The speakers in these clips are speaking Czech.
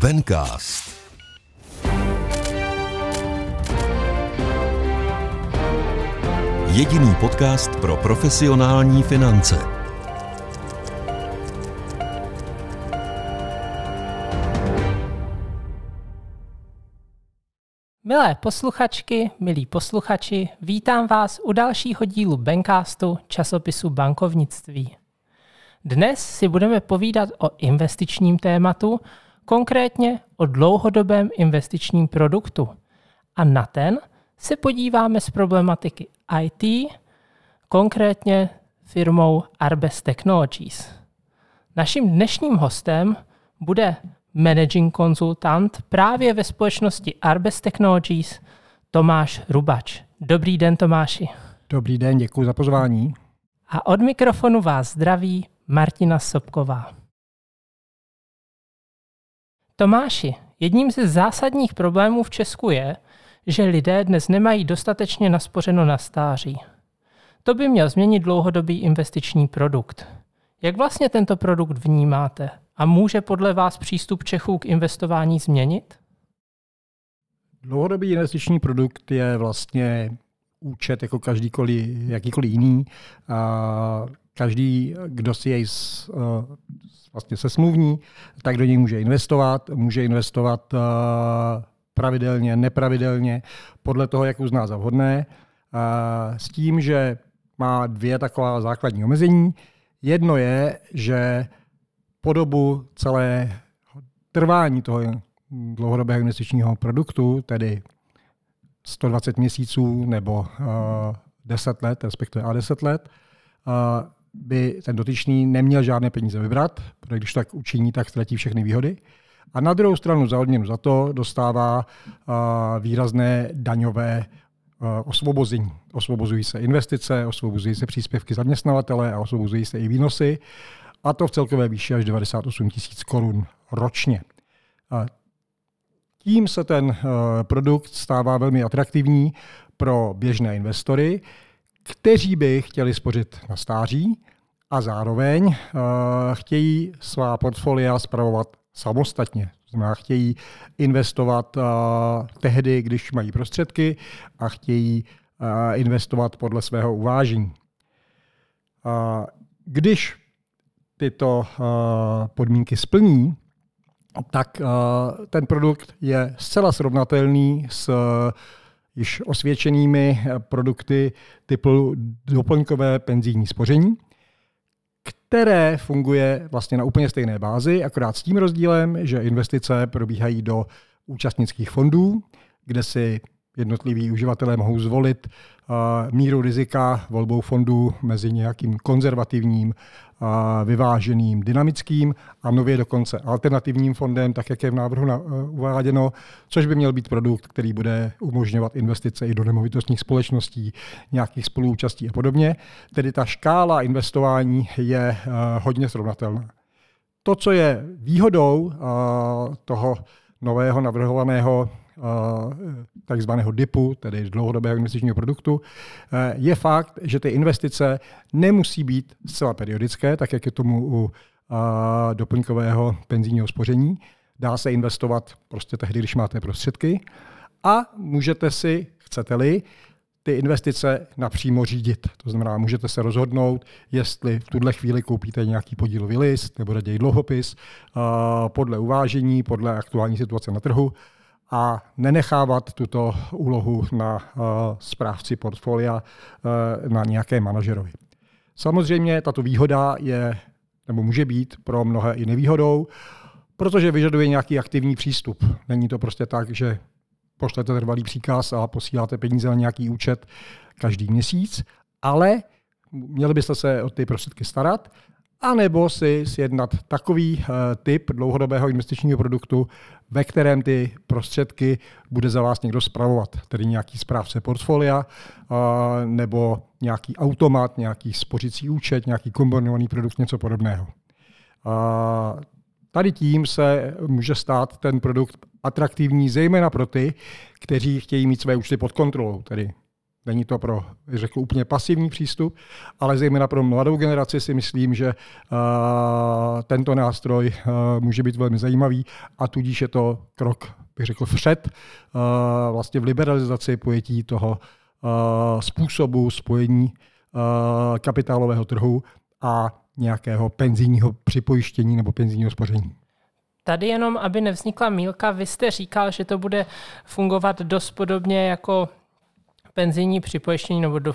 Bencast. Jediný podcast pro profesionální finance. Milé posluchačky, milí posluchači, vítám vás u dalšího dílu Bencastu časopisu bankovnictví. Dnes si budeme povídat o investičním tématu, konkrétně o dlouhodobém investičním produktu. A na ten se podíváme z problematiky IT, konkrétně firmou Arbes Technologies. Naším dnešním hostem bude managing konzultant právě ve společnosti Arbes Technologies Tomáš Rubač. Dobrý den, Tomáši. Dobrý den, děkuji za pozvání. A od mikrofonu vás zdraví Martina Sobková. Tomáši, jedním ze zásadních problémů v Česku je, že lidé dnes nemají dostatečně naspořeno na stáří. To by měl změnit dlouhodobý investiční produkt. Jak vlastně tento produkt vnímáte? A může podle vás přístup Čechů k investování změnit? Dlouhodobý investiční produkt je vlastně účet jako každýkoliv, jakýkoliv jiný. A každý, kdo si jej eh, vlastně se smluvní, tak do něj může investovat. Může investovat eh, pravidelně, nepravidelně, podle toho, jak uzná za vhodné. S tím, že má dvě taková základní omezení. Jedno je, že po dobu celé trvání toho dlouhodobého investičního produktu, tedy 120 měsíců nebo uh, 10 let, respektive a 10 let, by ten dotyčný neměl žádné peníze vybrat, protože když tak učiní, tak ztratí všechny výhody. A na druhou stranu za odměnu za to dostává výrazné daňové osvobození. Osvobozují se investice, osvobozují se příspěvky zaměstnavatele a osvobozují se i výnosy a to v celkové výši až 98 tisíc korun ročně. Tím se ten produkt stává velmi atraktivní pro běžné investory, kteří by chtěli spořit na stáří a zároveň uh, chtějí svá portfolia spravovat samostatně. Znamená, chtějí investovat uh, tehdy, když mají prostředky a chtějí uh, investovat podle svého uvážení. Když tyto podmínky splní, tak ten produkt je zcela srovnatelný s již osvědčenými produkty typu doplňkové penzijní spoření, které funguje vlastně na úplně stejné bázi, akorát s tím rozdílem, že investice probíhají do účastnických fondů, kde si jednotliví uživatelé mohou zvolit míru rizika volbou fondů mezi nějakým konzervativním, vyváženým, dynamickým a nově dokonce alternativním fondem, tak jak je v návrhu e, uváděno, což by měl být produkt, který bude umožňovat investice i do nemovitostních společností, nějakých spoluúčastí a podobně. Tedy ta škála investování je e, hodně srovnatelná. To, co je výhodou toho nového navrhovaného takzvaného DIPu, tedy dlouhodobého investičního produktu, eh, je fakt, že ty investice nemusí být zcela periodické, tak jak je tomu u eh, doplňkového penzijního spoření. Dá se investovat prostě tehdy, když máte prostředky a můžete si, chcete-li, ty investice napřímo řídit. To znamená, můžete se rozhodnout, jestli v tuhle chvíli koupíte nějaký podílový list nebo raději dluhopis podle uvážení, podle aktuální situace na trhu a nenechávat tuto úlohu na uh, správci portfolia, uh, na nějaké manažerovi. Samozřejmě tato výhoda je nebo může být pro mnohé i nevýhodou, protože vyžaduje nějaký aktivní přístup. Není to prostě tak, že pošlete trvalý příkaz a posíláte peníze na nějaký účet každý měsíc, ale měli byste se o ty prostředky starat anebo si sjednat takový uh, typ dlouhodobého investičního produktu, ve kterém ty prostředky bude za vás někdo spravovat, tedy nějaký správce portfolia, nebo nějaký automat, nějaký spořící účet, nějaký kombinovaný produkt, něco podobného. Tady tím se může stát ten produkt atraktivní zejména pro ty, kteří chtějí mít své účty pod kontrolou, tedy Není to pro, řekl, úplně pasivní přístup, ale zejména pro mladou generaci si myslím, že uh, tento nástroj uh, může být velmi zajímavý a tudíž je to krok, bych řekl, vpřed uh, vlastně v liberalizaci pojetí toho uh, způsobu spojení uh, kapitálového trhu a nějakého penzijního připojištění nebo penzijního spoření. Tady jenom, aby nevznikla mílka, vy jste říkal, že to bude fungovat dost podobně jako penzijní připojištění nebo do,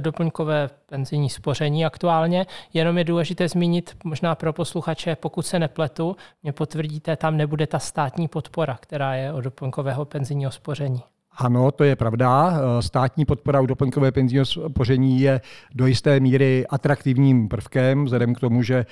doplňkové penzijní spoření aktuálně. Jenom je důležité zmínit možná pro posluchače, pokud se nepletu, mě potvrdíte, tam nebude ta státní podpora, která je o doplňkového penzijního spoření. Ano, to je pravda. Státní podpora u doplňkové penzijního spoření je do jisté míry atraktivním prvkem, vzhledem k tomu, že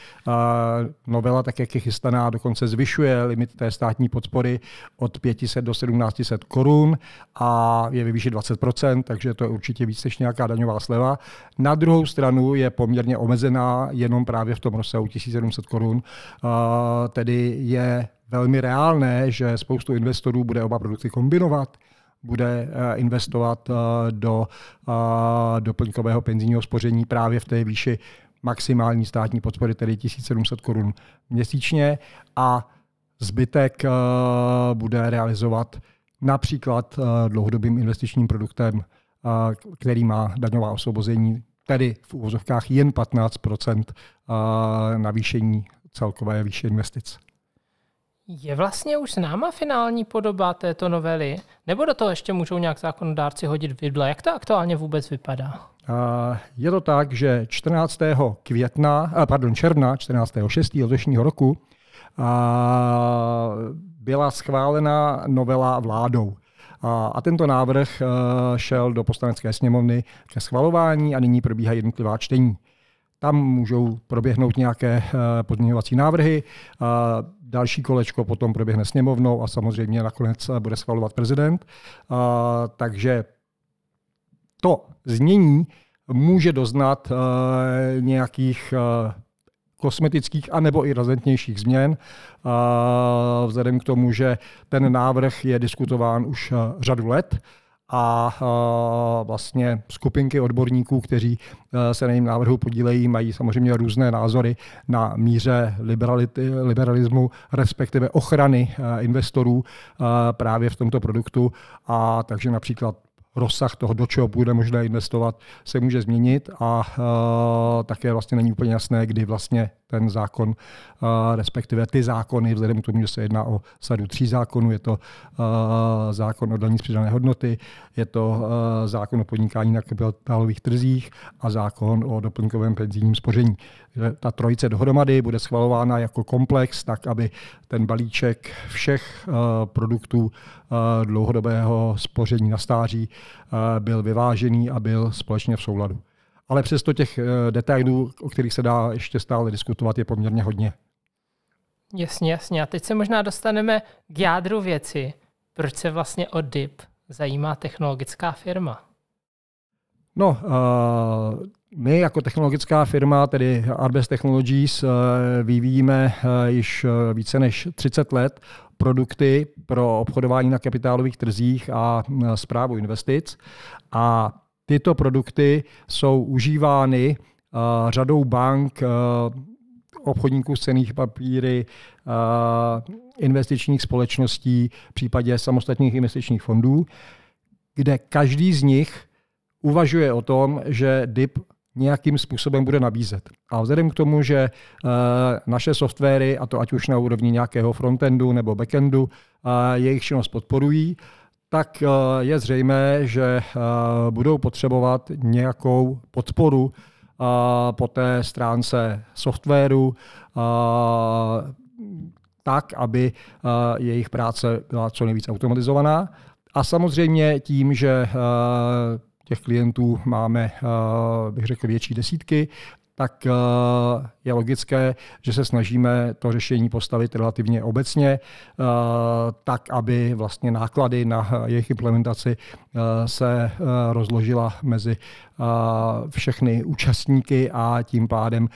novela, tak jak je chystaná, dokonce zvyšuje limit té státní podpory od 500 do 1700 korun a je ve výši 20% takže to je určitě víc než nějaká daňová sleva. Na druhou stranu je poměrně omezená jenom právě v tom rozsahu 1700 korun, tedy je velmi reálné, že spoustu investorů bude oba produkty kombinovat bude eh, investovat eh, do eh, doplňkového penzijního spoření právě v té výši maximální státní podpory, tedy 1700 korun měsíčně a zbytek bude realizovat například dlouhodobým investičním produktem, který má daňová osvobození, tedy v úvozovkách jen 15% navýšení celkové výše investic. Je vlastně už známa finální podoba této novely? Nebo do toho ještě můžou nějak zákonodárci hodit vidle? Jak to aktuálně vůbec vypadá? Je to tak, že 14. května, pardon, června, 14. 6. letošního roku byla schválena novela vládou. A tento návrh šel do poslanecké sněmovny ke schvalování a nyní probíhají jednotlivá čtení. Tam můžou proběhnout nějaké pozměňovací návrhy. Další kolečko potom proběhne sněmovnou a samozřejmě nakonec bude schvalovat prezident. Takže to znění může doznat nějakých kosmetických anebo i razentnějších změn, vzhledem k tomu, že ten návrh je diskutován už řadu let a vlastně skupinky odborníků, kteří e, se na jejím návrhu podílejí, mají samozřejmě různé názory na míře liberalismu, respektive ochrany e, investorů e, právě v tomto produktu. A takže například rozsah toho, do čeho bude možné investovat, se může změnit a uh, také vlastně není úplně jasné, kdy vlastně ten zákon, respektive ty zákony, vzhledem k tomu, že se jedná o sadu tří zákonů, je to zákon o daní z přidané hodnoty, je to zákon o podnikání na kapitálových trzích a zákon o doplňkovém penzijním spoření. Ta trojice dohromady bude schvalována jako komplex, tak aby ten balíček všech produktů uh, dlouhodobého spoření na stáří byl vyvážený a byl společně v souladu ale přesto těch eh, detailů, o kterých se dá ještě stále diskutovat, je poměrně hodně. Jasně, jasně. A teď se možná dostaneme k jádru věci. Proč se vlastně o DIP zajímá technologická firma? No, uh, my jako technologická firma, tedy Arbes Technologies, uh, vyvíjíme již více než 30 let produkty pro obchodování na kapitálových trzích a zprávu investic. A Tyto produkty jsou užívány uh, řadou bank, uh, obchodníků s cených papíry, uh, investičních společností, v případě samostatných investičních fondů, kde každý z nich uvažuje o tom, že DIP nějakým způsobem bude nabízet. A vzhledem k tomu, že naše softwary, a to ať už na úrovni nějakého frontendu nebo backendu, jejich činnost podporují, tak eh, je zřejmé, že eh, budou potřebovat nějakou podporu eh, po té stránce softwaru, tak, aby jejich práce byla co nejvíc automatizovaná. A samozřejmě tím, že těch klientů máme, bych řekl, větší desítky, tak je logické, že se snažíme to řešení postavit relativně obecně, tak, aby vlastně náklady na jejich implementaci se rozložila mezi všechny účastníky a tím pádem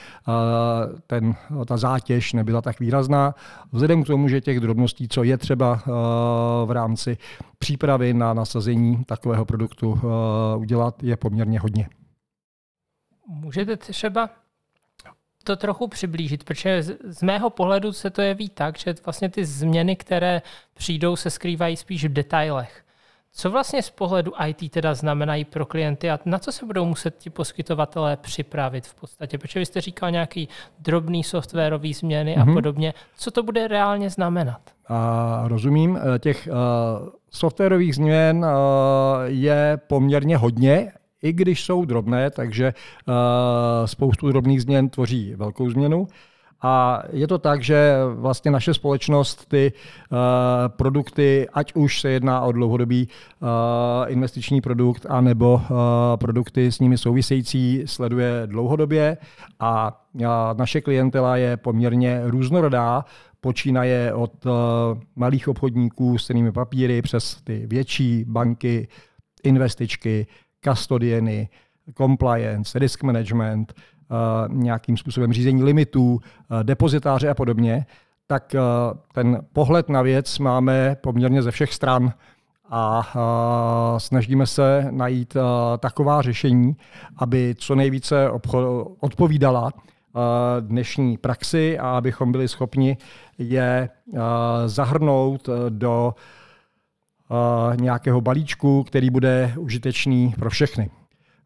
ten, ta zátěž nebyla tak výrazná. Vzhledem k tomu, že těch drobností, co je třeba v rámci přípravy na nasazení takového produktu udělat, je poměrně hodně. Můžete třeba to trochu přiblížit, protože z mého pohledu se to jeví tak, že vlastně ty změny, které přijdou, se skrývají spíš v detailech. Co vlastně z pohledu IT teda znamenají pro klienty a na co se budou muset ti poskytovatelé připravit v podstatě? Protože vy jste říkal nějaký drobný softwarový změny mm-hmm. a mhm. podobně. Co to bude reálně znamenat? A rozumím. Eh, těch uh, softwarových změn uh, je poměrně hodně, i když jsou drobné, takže uh, spoustu drobných změn tvoří velkou změnu. A je to tak, že vlastně naše společnost ty uh, produkty, ať už se jedná o dlouhodobý uh, investiční produkt, anebo uh, produkty s nimi související, sleduje dlouhodobě a naše klientela je poměrně různorodá, počínaje od malých obchodníků s cenými papíry přes ty větší banky, investičky, custodieny, compliance, risk management, Eh, nějakým způsobem řízení limitů, eh, depozitáře a podobně, tak eh, ten pohled na věc máme poměrně ze všech stran a snažíme se najít taková řešení, aby co nejvíce odpovídala dnešní praxi a abychom byli schopni je zahrnout do nějakého balíčku, který bude užitečný pro všechny.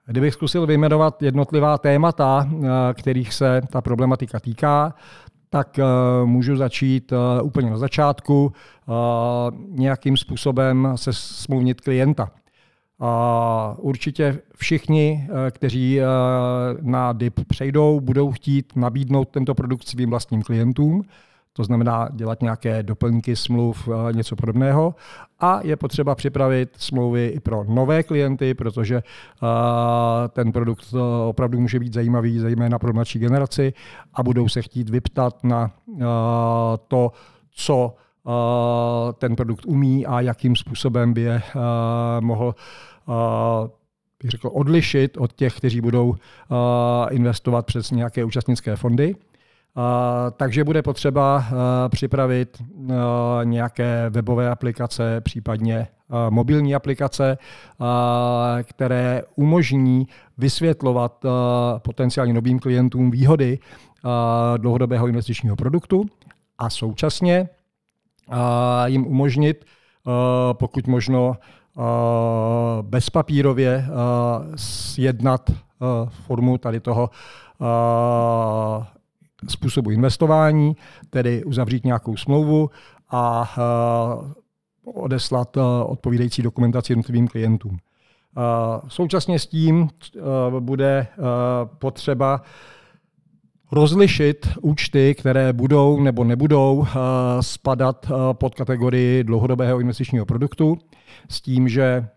Kdybych zkusil vyjmenovat jednotlivá témata, kterých se ta problematika týká, tak můžu začít úplně na začátku nějakým způsobem se smluvnit klienta. Určitě všichni, kteří na DIP přejdou, budou chtít nabídnout tento produkt svým vlastním klientům to znamená dělat nějaké doplňky smluv, eh, něco podobného. A je potřeba připravit smlouvy i pro nové klienty, protože eh, ten produkt eh, opravdu může být zajímavý, zejména pro mladší generaci a budou se chtít vyptat na to, co ten produkt umí a jakým způsobem by je mohl bych řekl, odlišit od těch, kteří budou investovat přes nějaké účastnické fondy takže bude potřeba připravit nějaké webové aplikace, případně mobilní aplikace, které umožní vysvětlovat potenciálně novým klientům výhody dlouhodobého investičního produktu a současně jim umožnit, pokud možno bezpapírově sjednat formu tady toho způsobu investování, tedy uzavřít nějakou smlouvu a eh, odeslat eh, odpovídající dokumentaci jednotlivým klientům. Eh, současně s tím bude potřeba rozlišit účty, které budou nebo nebudou spadat pod kategorii dlouhodobého investičního produktu, s tím, že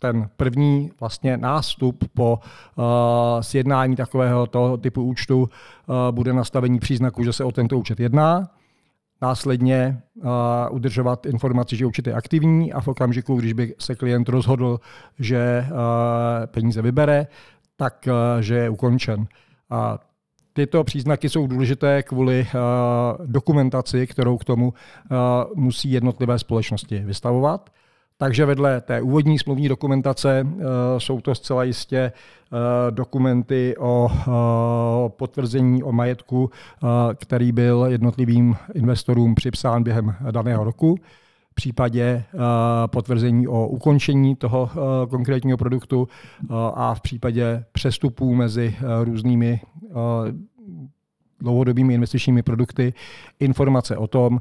ten první vlastně nástup po uh, sjednání takového toho typu účtu uh, bude nastavení příznaku, že se o tento účet jedná. Následně uh, udržovat informaci, že účet je aktivní a v okamžiku, když by se klient rozhodl, že uh, peníze vybere, tak uh, že je ukončen. A Tyto příznaky jsou důležité kvůli uh, dokumentaci, kterou k tomu uh, musí jednotlivé společnosti vystavovat. Takže vedle té úvodní smluvní dokumentace uh, jsou to zcela jistě uh, dokumenty o uh, potvrzení o majetku, který byl jednotlivým investorům připsán během daného roku. V případě potvrzení o ukončení toho konkrétního produktu a v případě přestupů mezi různými dlouhodobými investičními produkty informace o tom,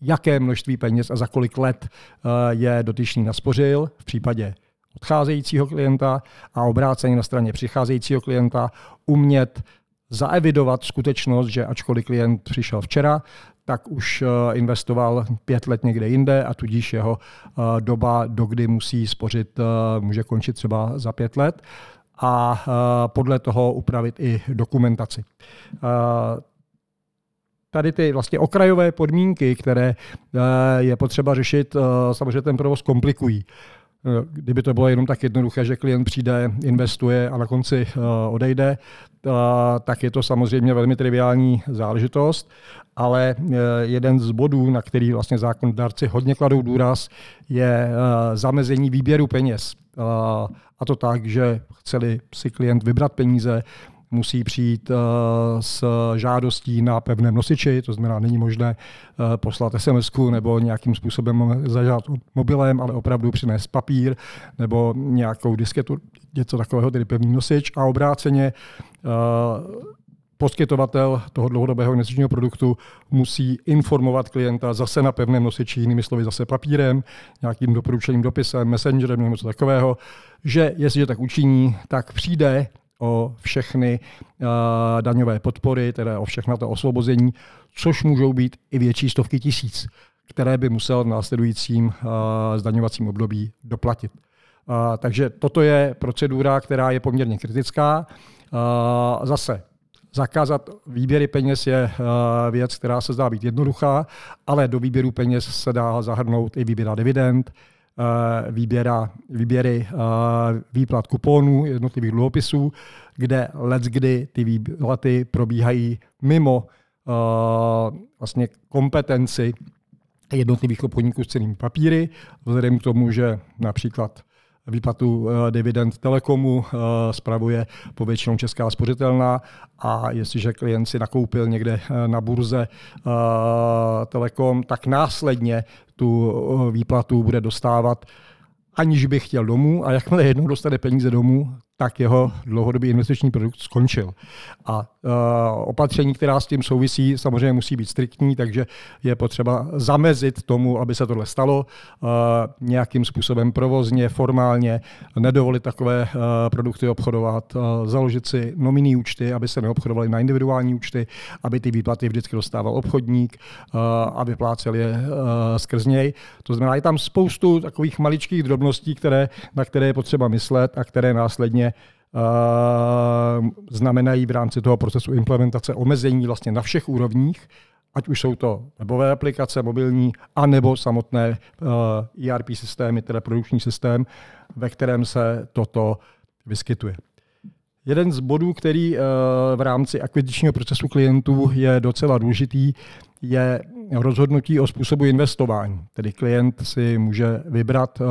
jaké množství peněz a za kolik let eh, je dotyčný naspořil v případě odcházejícího klienta a obráceně na straně přicházejícího klienta umět zaevidovat skutečnost, že ačkoliv klient přišel včera, tak už eh, investoval pět let někde jinde a tudíž jeho eh, doba, do kdy musí spořit, může končit třeba za pět let. a podle toho upravit i dokumentaci. Tady ty vlastně okrajové podmínky, které je potřeba řešit, samozřejmě ten provoz komplikují. Kdyby to bylo jenom tak jednoduché, že klient přijde, investuje a na konci odejde, tak je to samozřejmě velmi triviální záležitost, ale jeden z bodů, na který vlastně zákonodárci hodně kladou důraz, je zamezení výběru peněz. A to tak, že chceli si klient vybrat peníze, musí přijít eh, s žádostí na pevném nosiči, to znamená, není možné eh, poslat sms nebo nějakým způsobem zažádat mobilem, ale opravdu přinést papír nebo nějakou disketu, něco takového, tedy pevný nosič. A obráceně eh, poskytovatel toho dlouhodobého investičního produktu musí informovat klienta zase na pevném nosiči, jinými slovy zase papírem, nějakým doporučeným dopisem, messengerem nebo něco takového, že jestliže tak učiní, tak přijde o všechny uh, daňové podpory, teda o všechna to osvobození, což můžou být i větší stovky tisíc, které by musel v následujícím uh, zdaňovacím období doplatit. Uh, takže toto je procedura, která je poměrně kritická. Zase Zakázat výběry peněz je věc, která se zdá být jednoduchá, ale do výběru peněz se dá zahrnout i výběra dividend, Eh, výběra, výběry eh, výplat kuponů jednotlivých dluhopisů, kde kdy ty výplaty probíhají mimo eh, vlastně kompetenci jednotlivých obchodníků s cenými papíry, vzhledem k tomu, že například výplatu dividend Telekomu spravuje povětšinou Česká spořitelná a jestliže klient si nakoupil někde na burze Telekom, tak následně tu eh, výplatu bude dostávat, aniž by chtěl domů. A jakmile jednou dostane peníze domů, tak jeho dlouhodobý investiční produkt skončil. A uh, opatření, která s tím souvisí, samozřejmě musí být striktní, takže je potřeba zamezit tomu, aby se tohle stalo uh, nějakým způsobem provozně, formálně, nedovolit takové uh, produkty obchodovat, uh, založit si nominní účty, aby se neobchodovaly na individuální účty, aby ty výplaty vždycky dostával obchodník uh, a vyplácel je uh, skrz něj. To znamená, je tam spoustu takových maličkých drobností, které, na které je potřeba myslet a které následně uh, znamenají v rámci toho procesu implementace omezení vlastně na všech úrovních, ať už jsou to webové aplikace, mobilní, anebo samotné uh, eh, ERP systémy, tedy produkční systém, ve kterém se toto vyskytuje. Jeden z bodů, který uh, v rámci akvizičního procesu klientů je docela důležitý, je rozhodnutí o způsobu investování. Tedy klient si může vybrat, uh,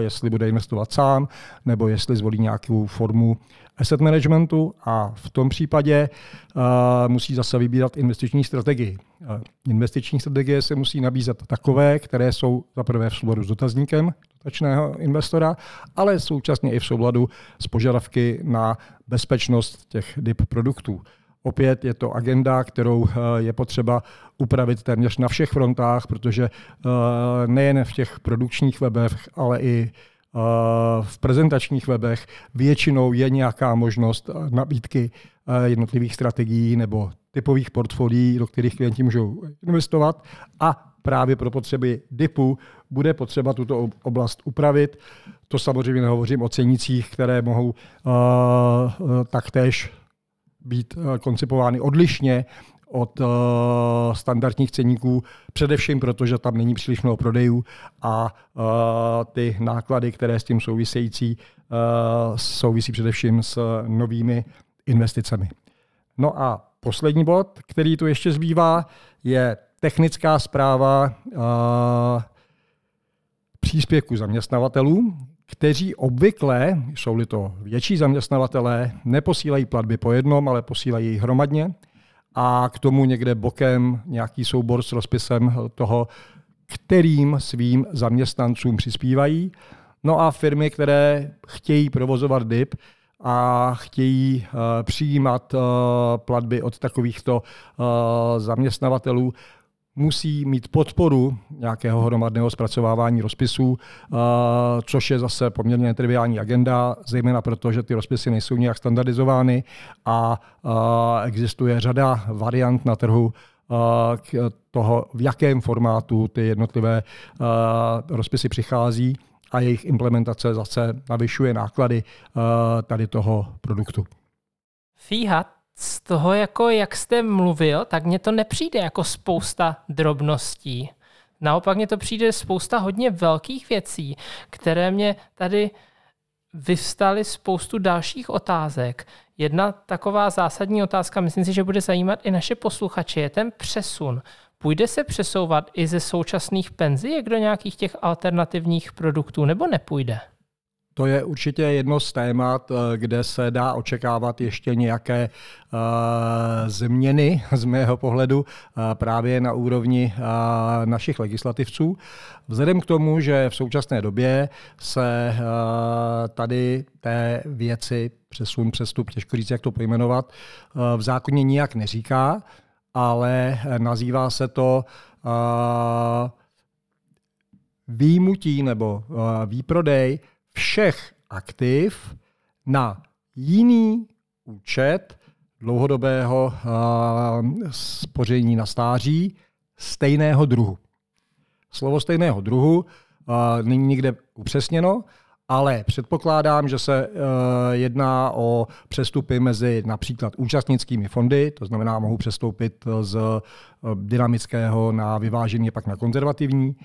jestli bude investovat sám, nebo jestli zvolí nějakou formu asset managementu a v tom případě uh, musí zase vybírat investiční strategii. Uh, investiční strategie se musí nabízet takové, které jsou zaprvé v souladu s dotazníkem dotačného investora, ale současně i v souladu s požadavky na bezpečnost těch DIP produktů. Opět je to agenda, kterou eh, je potřeba upravit téměř na všech frontách, protože eh, nejen v těch produkčních webech, ale i eh, v prezentačních webech většinou je nějaká možnost nabídky jednotlivých strategií nebo typových portfolií, do kterých klienti můžou investovat a právě pro potřeby DIPu bude potřeba tuto oblast upravit. To samozřejmě nehovořím o cenicích, které mohou uh, taktéž být uh, koncipovány odlišně od uh, standardních ceníků, především proto, že tam není příliš mnoho prodejů a uh, ty náklady, které s tím související, uh, souvisí především s novými investicemi. No a poslední bod, který tu ještě zbývá, je technická zpráva příspěvku zaměstnavatelů, kteří obvykle, jsou-li to větší zaměstnavatelé, neposílají platby po jednom, ale posílají ji hromadně a k tomu někde bokem nějaký soubor s rozpisem toho, kterým svým zaměstnancům přispívají. No a firmy, které chtějí provozovat DIP a chtějí uh, přijímat uh, platby od takovýchto uh, zaměstnavatelů, musí mít podporu nějakého hromadného zpracovávání rozpisů, což je zase poměrně triviální agenda, zejména proto, že ty rozpisy nejsou nějak standardizovány a existuje řada variant na trhu, toho, v jakém formátu ty jednotlivé rozpisy přichází a jejich implementace zase navyšuje náklady tady toho produktu. Fíha, z toho, jako jak jste mluvil, tak mně to nepřijde jako spousta drobností. Naopak mně to přijde spousta hodně velkých věcí, které mě tady vyvstaly spoustu dalších otázek. Jedna taková zásadní otázka, myslím si, že bude zajímat i naše posluchače, je ten přesun. Půjde se přesouvat i ze současných penzijek do nějakých těch alternativních produktů, nebo nepůjde? To je určitě jedno z témat, eh, kde se dá očekávat ještě nějaké uh, změny z mého pohledu uh, právě na úrovni našich legislativců. Vzhledem k tomu, že v současné době se tady té věci, přesun, přestup, těžko říct, jak to pojmenovat, v zákoně nijak neříká, ale nazývá se to výjimutí nebo výprodej všech aktiv na jiný účet dlouhodobého spoření na stáří stejného druhu. Slovo stejného druhu není nikde upřesněno, ale předpokládám, že se jedná o přestupy mezi například účastnickými fondy, to znamená, mohu přestoupit z dynamického na vyvážený pak na konzervativní.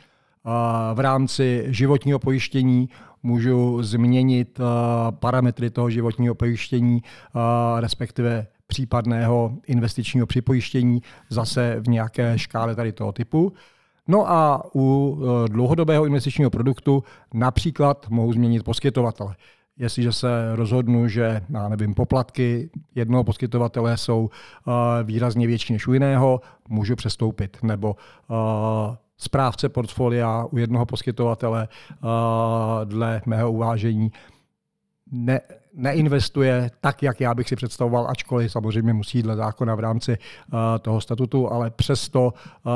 V rámci životního pojištění můžu změnit eh, parametry toho životního pojištění, eh, respektive případného investičního připojištění zase v nějaké škále tady toho typu. No a u eh, dlouhodobého investičního produktu například mohu změnit poskytovatele. Jestliže se rozhodnu, že já nevím, poplatky jednoho poskytovatele jsou výrazně větší než u jiného, můžu přestoupit. Nebo správce portfolia u jednoho poskytovatele dle mého uvážení ne, neinvestuje tak, jak já bych si představoval, ačkoliv samozřejmě musí dle zákona v rámci uh, toho statutu, ale přesto uh,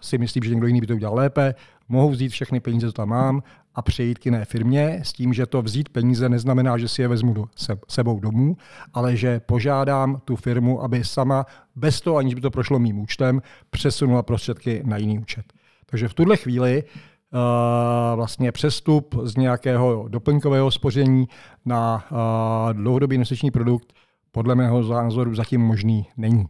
si myslím, že někdo jiný by to udělal lépe. Mohu vzít všechny peníze, co tam mám, a přejít k jiné firmě s tím, že to vzít peníze neznamená, že si je vezmu do se, sebou domů, ale že požádám tu firmu, aby sama bez toho, aniž by to prošlo mým účtem, přesunula prostředky na jiný účet. Takže v tuhle chvíli uh, vlastně přestup z nějakého doplňkového spoření na uh, dlouhodobý investiční produkt podle mého názoru zatím možný není.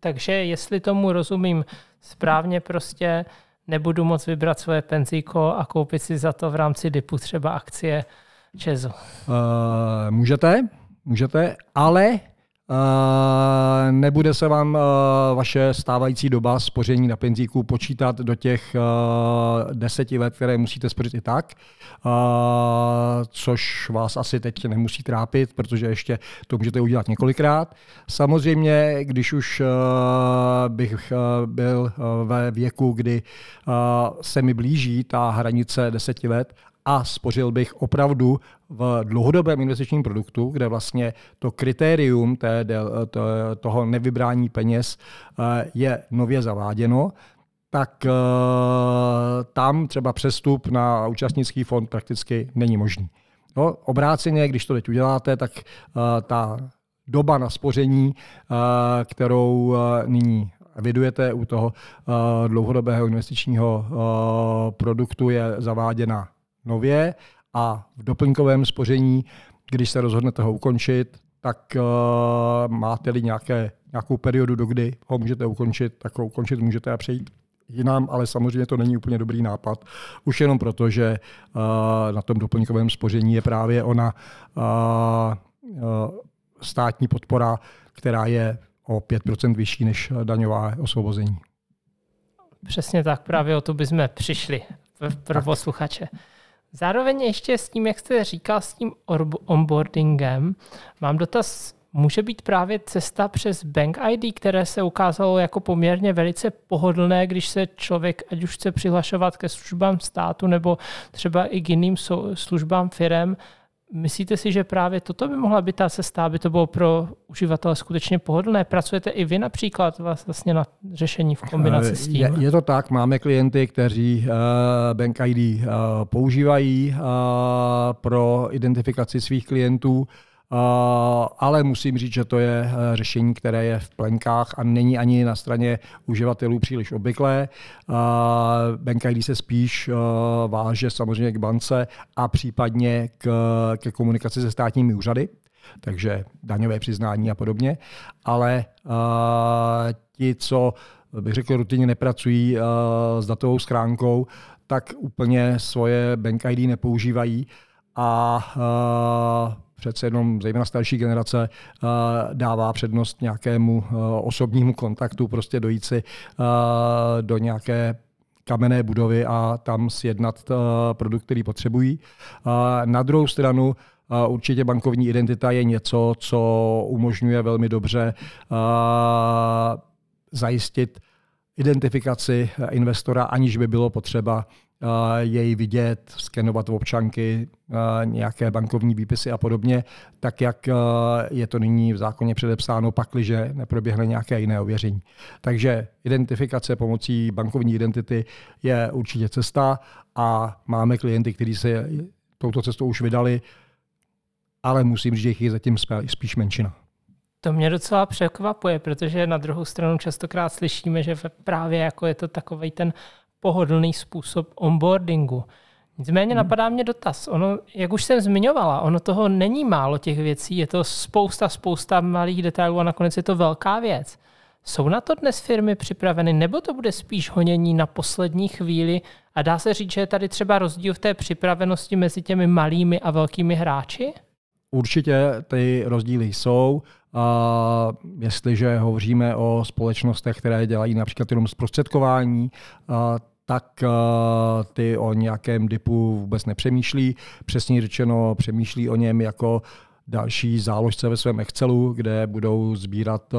Takže jestli tomu rozumím správně, prostě nebudu moc vybrat svoje penzíko a koupit si za to v rámci DIPu třeba akcie Česu. Uh, můžete, můžete, ale Uh, nebude se vám uh, vaše stávající doba spoření na penzíku počítat do těch uh, deseti let, které musíte spořit i tak, což vás asi teď nemusí trápit, protože ještě to můžete udělat několikrát. Samozřejmě, když už bych byl ve věku, kdy se mi blíží ta hranice deseti let a spořil bych opravdu v dlouhodobém investičním produktu, kde vlastně to kritérium té, toho nevybrání peněz eh, je nově zaváděno, tak eh, tam třeba přestup na účastnický fond prakticky není možný. No, obráceně, když to teď uděláte, tak uh, ta doba na spoření, kterou nyní evidujete u toho dlouhodobého investičního produktu, je zaváděna nově a v doplňkovém spoření, když se rozhodnete ho ukončit, tak uh, máte-li nějaké, nějakou periodu, do kdy ho můžete ukončit, tak ho ukončit můžete a přejít jinam, ale samozřejmě to není úplně dobrý nápad. Už jenom proto, že uh, na tom doplňkovém spoření je právě ona uh, uh, státní podpora, která je o 5% vyšší než daňová osvobození. Přesně tak, právě o to bychom přišli pro posluchače. Zároveň ještě s tím, jak jste říkal, s tím onboardingem, mám dotaz, může být právě cesta přes Bank ID, které se ukázalo jako poměrně velice pohodlné, když se člověk, ať už chce přihlašovat ke službám státu nebo třeba i k jiným službám firem, Myslíte si, že právě toto by mohla být ta cesta, aby to bylo pro uživatele skutečně pohodlné? Pracujete i vy například vlastně na řešení v kombinaci s tím? Je, je to tak, máme klienty, kteří uh, Bank ID uh, používají uh, pro identifikaci svých klientů ale musím říct, že to je řešení, které je v plenkách a není ani na straně uživatelů příliš obvyklé. Bank ID se spíš váže samozřejmě k bance a případně k, ke komunikaci se státními úřady, takže daňové přiznání a podobně. Ale ti, co bych řekl, rutině nepracují s datovou schránkou, tak úplně svoje Bank ID nepoužívají a uh, přece jenom zejména starší generace uh, dává přednost nějakému uh, osobnímu kontaktu, prostě dojít si do nějaké kamenné budovy a tam sjednat produkt, který potřebují. Na druhou stranu určitě bankovní identita je něco, co umožňuje velmi dobře zajistit identifikaci investora, aniž by bylo potřeba jej vidět, skenovat občanky, nějaké bankovní výpisy a podobně, tak jak je to nyní v zákoně předepsáno, pakliže neproběhne nějaké jiné ověření. Takže identifikace pomocí bankovní identity je určitě cesta a máme klienty, kteří se touto cestou už vydali, ale musím říct, že jich je zatím spíš menšina. To mě docela překvapuje, protože na druhou stranu častokrát slyšíme, že právě jako je to takový ten pohodlný způsob onboardingu. Nicméně hmm. napadá mě dotaz. Ono, jak už jsem zmiňovala, ono toho není málo těch věcí, je to spousta, spousta malých detailů a nakonec je to velká věc. Jsou na to dnes firmy připraveny, nebo to bude spíš honění na poslední chvíli a dá se říct, že je tady třeba rozdíl v té připravenosti mezi těmi malými a velkými hráči? Určitě ty rozdíly jsou. A jestliže hovoříme o společnostech, které dělají například jenom zprostředkování, tak ty o nějakém dipu vůbec nepřemýšlí. Přesně řečeno, přemýšlí o něm jako další záložce ve svém Excelu, kde budou sbírat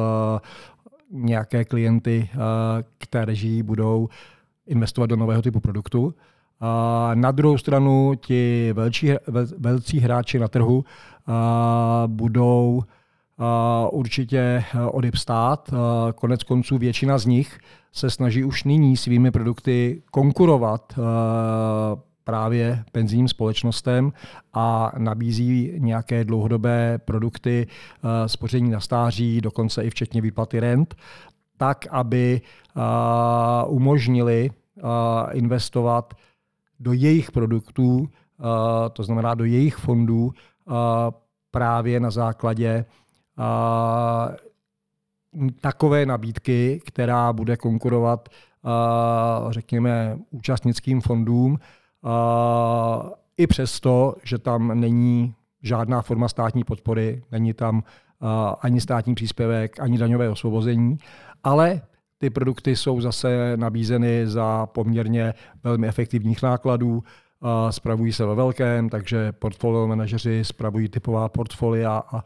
nějaké klienty, kteří budou investovat do nového typu produktu. A na druhou stranu ti velcí, velcí hráči na trhu budou určitě eh, odepstát. Konec konců většina z nich se snaží už nyní svými produkty konkurovat eh, právě penzijním společnostem a nabízí nějaké dlouhodobé produkty eh, spoření na stáří, dokonce i včetně výplaty rent, tak, aby umožnili investovat do jejich produktů, to znamená do jejich fondů, právě na základě takové nabídky, která bude konkurovat, řekněme, účastnickým fondům, i přesto, že tam není žádná forma státní podpory, není tam ani státní příspěvek, ani daňové osvobození, ale ty produkty jsou zase nabízeny za poměrně velmi efektivních nákladů, spravují se ve velkém, takže portfolio manažeři spravují typová portfolia a, a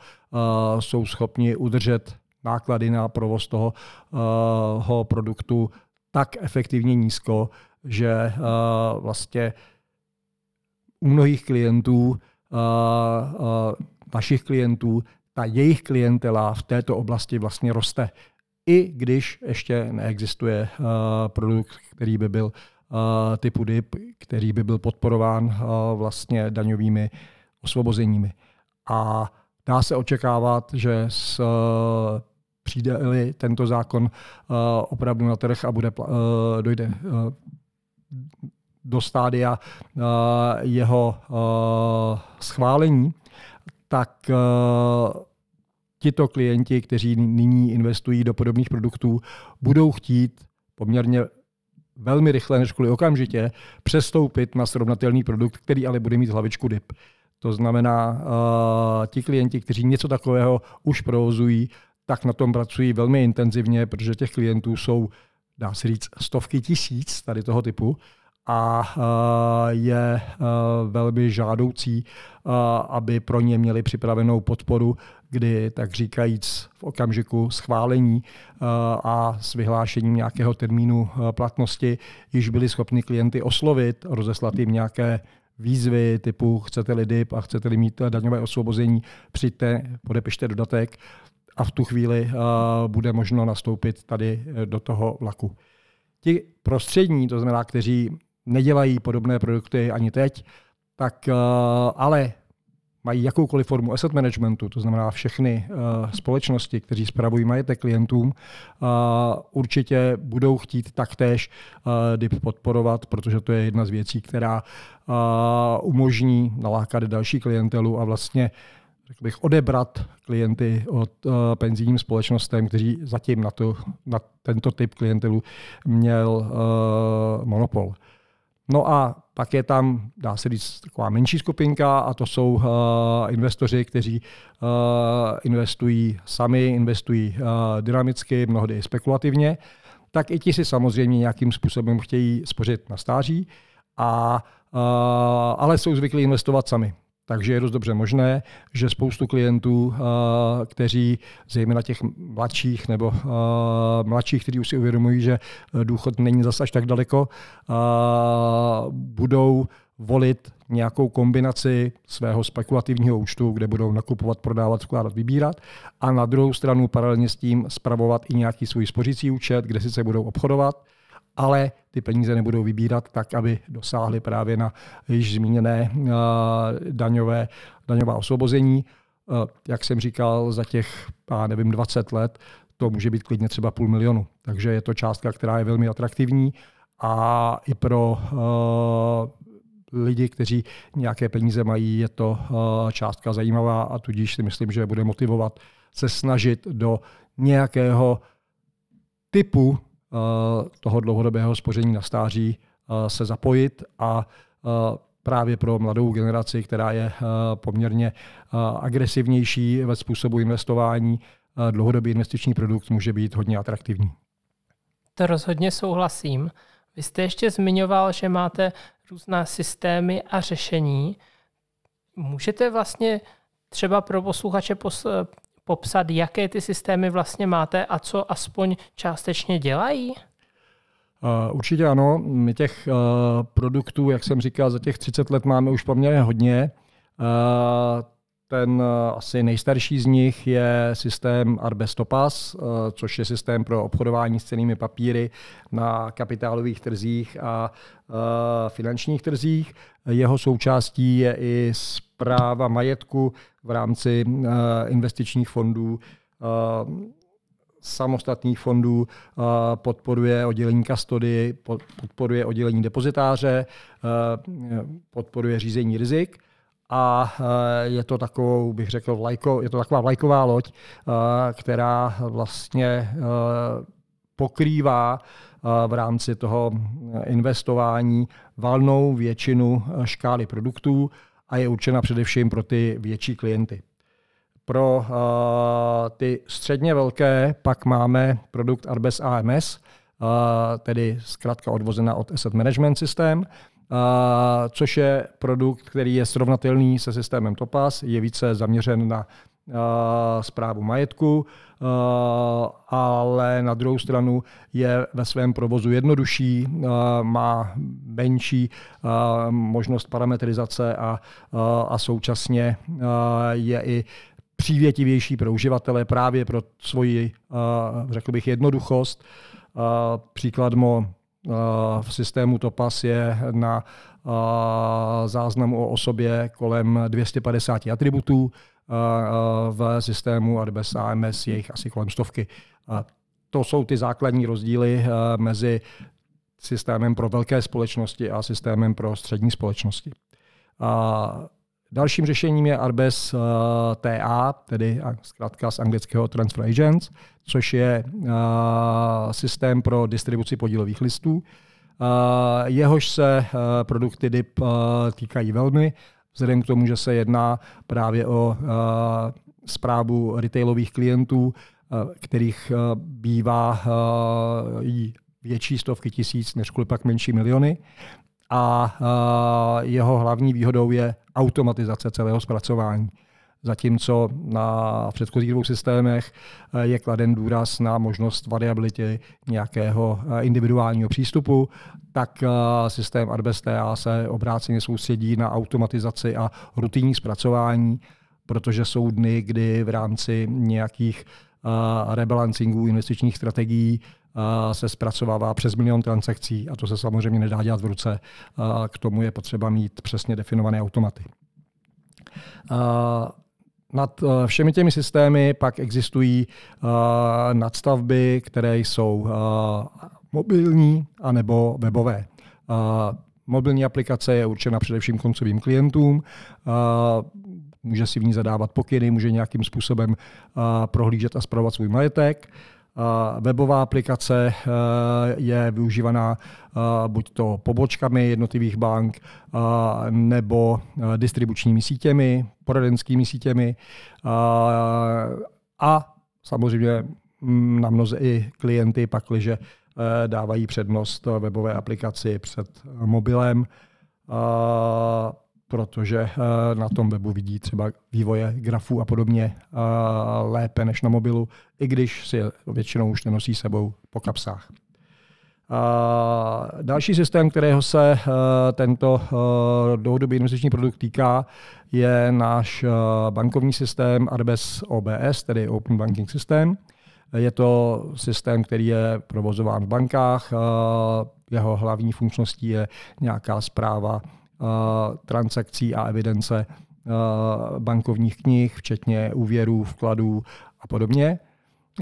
jsou schopni udržet náklady na provoz toho uh, produktu tak efektivně nízko, že uh, vlastně u mnohých klientů, uh, uh, našich klientů, ta jejich klientela v této oblasti vlastně roste. I když ještě neexistuje uh, produkt, který by byl typu DIP, který by byl podporován vlastně daňovými osvobozeními. A dá se očekávat, že s přijde tento zákon opravdu na trh a bude, dojde do stádia jeho schválení, tak tito klienti, kteří nyní investují do podobných produktů, budou chtít poměrně velmi rychle, než kvůli okamžitě, přestoupit na srovnatelný produkt, který ale bude mít hlavičku DIP. To znamená, uh, ti klienti, kteří něco takového už provozují, tak na tom pracují velmi intenzivně, protože těch klientů jsou, dá se říct, stovky tisíc tady toho typu a je velmi žádoucí, aby pro ně měli připravenou podporu, kdy, tak říkajíc, v okamžiku schválení a s vyhlášením nějakého termínu platnosti již byli schopni klienty oslovit, rozeslat jim nějaké výzvy typu chcete-li DIP a chcete-li mít daňové osvobození, přijďte, podepište dodatek a v tu chvíli bude možno nastoupit tady do toho vlaku. Ti prostřední, to znamená, kteří nedělají podobné produkty ani teď, tak eh, ale mají jakoukoliv formu asset managementu, to znamená všechny uh, společnosti, kteří spravují majetek klientům, uh, určitě budou chtít taktéž uh, DIP podporovat, protože to je jedna z věcí, která uh, umožní nalákat další klientelu a vlastně řekl bych, odebrat klienty od uh, penzijním společnostem, kteří zatím na, to, na tento typ klientelu měl uh, monopol. No a pak je tam, dá se říct, taková menší skupinka a to jsou uh, investoři, kteří uh, investují sami, investují uh, dynamicky, mnohdy spekulativně, tak i ti si samozřejmě nějakým způsobem chtějí spořit na stáří, a, uh, ale jsou zvyklí investovat sami. Takže je dost dobře možné, že spoustu klientů, eh, kteří zejména těch mladších nebo eh, mladších, kteří už si uvědomují, že důchod není zase až tak daleko, eh, budou volit nějakou kombinaci svého spekulativního účtu, kde budou nakupovat, prodávat, skládat, vybírat a na druhou stranu paralelně s tím spravovat i nějaký svůj spořící účet, kde sice budou obchodovat, ale ty peníze nebudou vybírat tak, aby dosáhly právě na již zmíněné uh, daňové, daňová osvobození. Uh, jak jsem říkal, za těch, já nevím, 20 let to může být klidně třeba půl milionu. Takže je to částka, která je velmi atraktivní a i pro uh, lidi, kteří nějaké peníze mají, je to částka zajímavá a tudíž si myslím, že bude motivovat se snažit do nějakého typu Eh, toho dlouhodobého spoření na stáří eh, se zapojit a eh, právě pro mladou generaci, která je poměrně agresivnější ve způsobu investování, dlouhodobý investiční produkt může být hodně atraktivní. To rozhodně souhlasím. Vy jste ještě zmiňoval, že máte různá systémy a řešení. Můžete vlastně třeba pro posluchače popsat, jaké ty systémy vlastně máte a co aspoň částečně dělají? Uh, určitě ano. My těch uh, produktů, jak jsem říkal, za těch 30 let máme už poměrně hodně. Ten asi nejstarší z nich je systém Arbes Topaz, což je systém pro obchodování s cenými papíry na kapitálových trzích a finančních trzích. Jeho součástí je i zpráva majetku v rámci eh, investičních fondů, eh, samostatných fondů, eh, podporuje oddělení kastody, podporuje oddělení depozitáře, podporuje řízení rizik a je to takovou, bych řekl, vlajko, je to taková vlajková loď, která vlastně pokrývá v rámci toho investování valnou většinu škály produktů a je určena především pro ty větší klienty. Pro ty středně velké pak máme produkt Arbes AMS, tedy zkrátka odvozená od Asset Management System, což je produkt, který je srovnatelný se systémem Topaz, je více zaměřen na zprávu majetku, ale na druhou stranu je ve svém provozu jednodušší, má menší možnost parametrizace a, a současně je i přívětivější pro uživatele právě pro svoji, řekl bych, jednoduchost. Příkladmo v systému Topaz je na záznamu o osobě kolem 250 atributů, v systému Arbes AMS je jich asi kolem stovky. To jsou ty základní rozdíly mezi systémem pro velké společnosti a systémem pro střední společnosti. Dalším řešením je Arbes TA, tedy zkrátka z anglického Transfer Agents, což je systém pro distribuci podílových listů. Jehož se produkty DIP týkají velmi vzhledem k tomu, že se jedná právě o zprávu retailových klientů, kterých bývá větší stovky tisíc, než pak menší miliony. A jeho hlavní výhodou je automatizace celého zpracování. Zatímco na předchozích dvou systémech eh, je kladen důraz na možnost variability nějakého eh, individuálního přístupu, tak eh, systém Arbestea se obráceně soustředí na automatizaci a rutinní zpracování, protože jsou dny, kdy v rámci nějakých rebalancingů investičních strategií se zpracovává přes milion transakcí a to se samozřejmě nedá dělat v ruce. K tomu je potřeba mít přesně definované automaty. Nad všemi těmi systémy pak existují nadstavby, které jsou mobilní anebo webové. Mobilní aplikace je určena především koncovým klientům. Může si v ní zadávat pokyny, může nějakým způsobem prohlížet a zpravovat svůj majetek. Webová aplikace je využívaná buď to pobočkami jednotlivých bank, nebo distribučními sítěmi, poradenskými sítěmi a samozřejmě na mnoze i klienty, pakliže Eh, dávají přednost webové aplikaci před mobilem, protože eh, na tom webu vidí třeba vývoje grafů a podobně lépe než na mobilu, i když si je většinou už nenosí sebou po kapsách. další systém, kterého se eh, tento dlouhodobý investiční produkt týká, je náš bankovní systém Arbes OBS, tedy Open Banking System. Je to systém, který je provozován v bankách. Jeho hlavní funkčností je nějaká zpráva transakcí a evidence bankovních knih, včetně úvěrů, vkladů a podobně.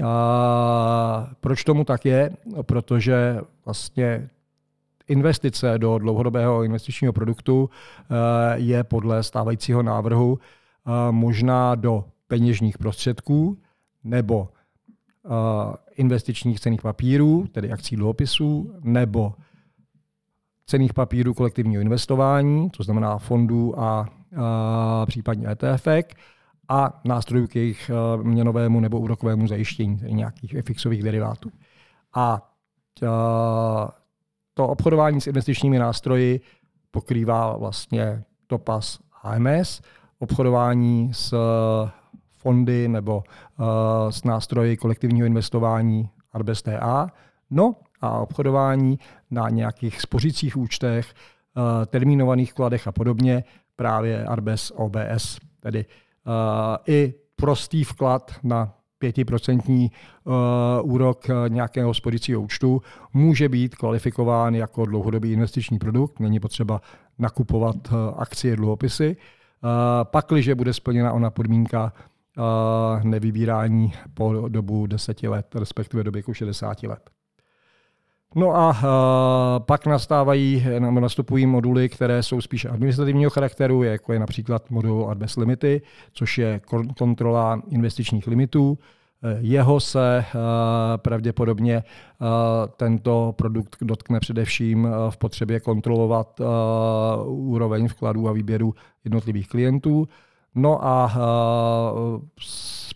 A proč tomu tak je? Protože vlastně investice do dlouhodobého investičního produktu je podle stávajícího návrhu možná do peněžních prostředků nebo investičních cených papírů, tedy akcí dluhopisů, nebo cených papírů kolektivního investování, to znamená fondů a, a případně ETF, a nástrojů k jejich měnovému nebo úrokovému zajištění, tedy nějakých fixových derivátů. A, a to obchodování s investičními nástroji pokrývá vlastně TOPAS AMS, obchodování s fondy nebo s nástroji kolektivního investování Arbes TA. No a obchodování na nějakých spořících účtech, uh, termínovaných vkladech a podobně, právě Arbes OBS. Tedy uh, i prostý vklad na 5% uh, úrok nějakého spořícího účtu může být kvalifikován jako dlouhodobý investiční produkt. Není potřeba nakupovat akcie, dluhopisy. Pakliže bude splněna ona podmínka nevybírání po dobu 10 let, respektive do věku 60 let. No a uh, pak nastávají, nastupují moduly, které jsou spíše administrativního charakteru, jako je například modul Adbest Limity, což je kontrola investičních limitů. Jeho se uh, pravděpodobně uh, tento produkt dotkne především v potřebě kontrolovat úroveň vkladů a výběru jednotlivých klientů. No a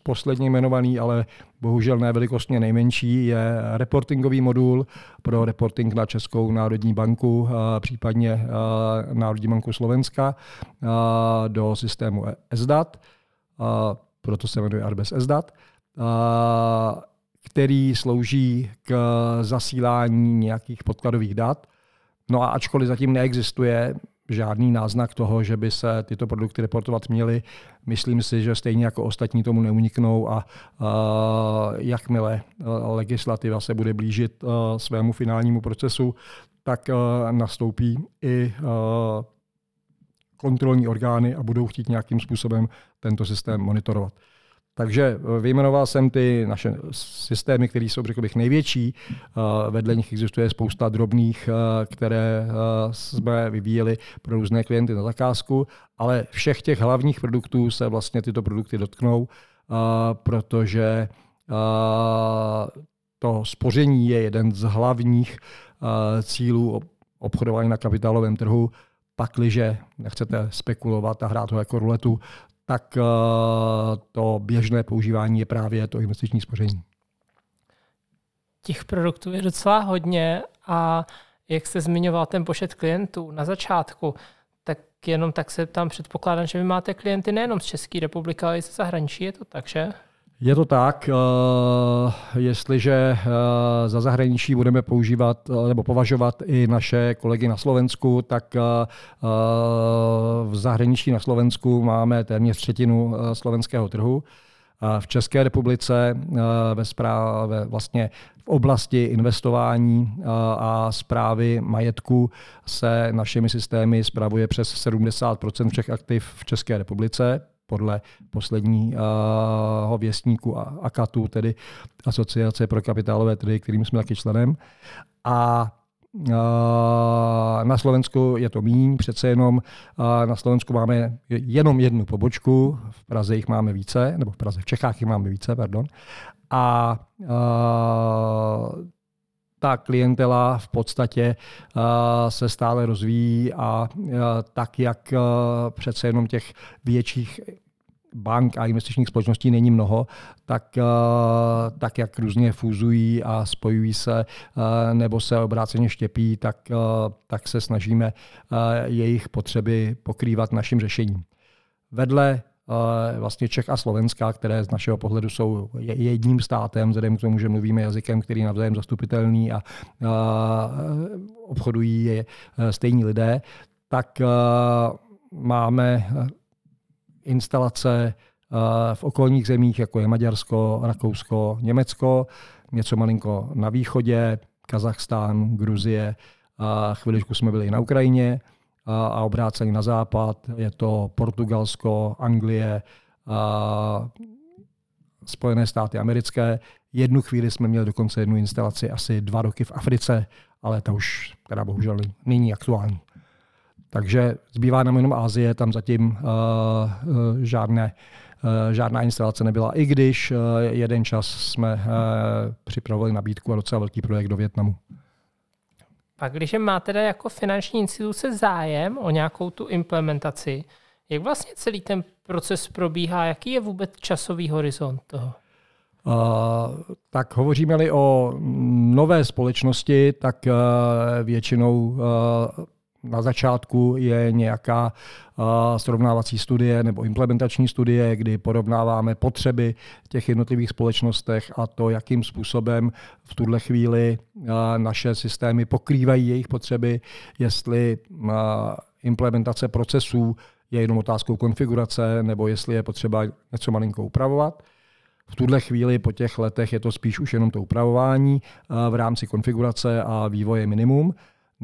posledně jmenovaný, ale bohužel ne velikostně nejmenší, je reportingový modul pro reporting na Českou národní banku, případně Národní banku Slovenska do systému SDAT, uh, proto se jmenuje Arbes SDAT, uh, který slouží k zasílání nějakých podkladových dat. No a ačkoliv zatím neexistuje žádný náznak toho, že by se tyto produkty reportovat měly. Myslím si, že stejně jako ostatní tomu neuniknou a, a jakmile legislativa se bude blížit a, svému finálnímu procesu, tak a, nastoupí i kontrolní orgány a budou chtít nějakým způsobem tento systém monitorovat. Takže eh, vyjmenoval jsem ty naše systémy, které jsou, řekl bych, největší. Eh, vedle nich existuje spousta drobných, eh, které jsme vyvíjeli pro různé klienty na zakázku, ale všech těch hlavních produktů se vlastně tyto produkty dotknou, protože to spoření je jeden z hlavních cílů obchodování na kapitálovém trhu, pakliže nechcete spekulovat a hrát ho jako ruletu, tak eh, to běžné používání je právě to investiční spoření. Těch produktů je docela hodně a jak jste zmiňoval ten počet klientů na začátku, tak jenom tak se tam předpokládám, že vy máte klienty nejenom z České republiky, ale i ze zahraničí, je to tak, že? Je to tak, uh, jestliže uh, za zahraničí budeme používat uh, nebo považovat i naše kolegy na Slovensku, tak v zahraničí na Slovensku máme téměř třetinu slovenského trhu. V České republice ve, správě, vlastně v oblasti investování a zprávy majetku se našimi systémy spravuje přes 70% všech aktiv v České republice podle posledního věstníku AKATu, tedy Asociace pro kapitálové trhy, kterým jsme taky členem. A na Slovensku je to míň, přece jenom na Slovensku máme jenom jednu pobočku, v Praze jich máme více, nebo v Praze, v Čechách jich máme více, pardon. A ta klientela v podstatě se stále rozvíjí a tak, jak přece jenom těch větších bank a investičních společností není mnoho, tak, eh, tak jak různě fuzují a spojují se eh, nebo se obráceně štěpí, tak, eh, tak se snažíme jejich potřeby pokrývat naším řešením. Vedle vlastně Čech a Slovenska, které z našeho pohledu jsou jedním státem, vzhledem k tomu, že mluvíme jazykem, který je navzájem zastupitelný a, a obchodují je stejní lidé, tak máme instalace eh, v okolních zemích, jako je Maďarsko, Rakousko, Německo, něco malinko na východě, Kazachstán, Gruzie, a chviličku jsme byli i na Ukrajině a obráceně na západ je to Portugalsko, Anglie, a Spojené státy americké. Jednu chvíli jsme měli dokonce jednu instalaci asi dva roky v Africe, ale to už teda bohužel není aktuální. Takže zbývá nám jenom Ázie, tam zatím uh, žádné, uh, žádná instalace nebyla, i když uh, jeden čas jsme uh, připravovali nabídku a docela velký projekt do Větnamu. Pak když má teda jako finanční instituce zájem o nějakou tu implementaci, jak vlastně celý ten proces probíhá, jaký je vůbec časový horizont toho? Uh, tak hovoříme-li o nové společnosti, tak uh, většinou uh, na začátku je nějaká srovnávací studie nebo implementační studie, kdy porovnáváme potřeby těch jednotlivých společnostech a to, jakým způsobem v tuhle chvíli naše systémy pokrývají jejich potřeby, jestli implementace procesů je jenom otázkou konfigurace, nebo jestli je potřeba něco malinko upravovat. V tuhle chvíli po těch letech je to spíš už jenom to upravování v rámci konfigurace a vývoje minimum.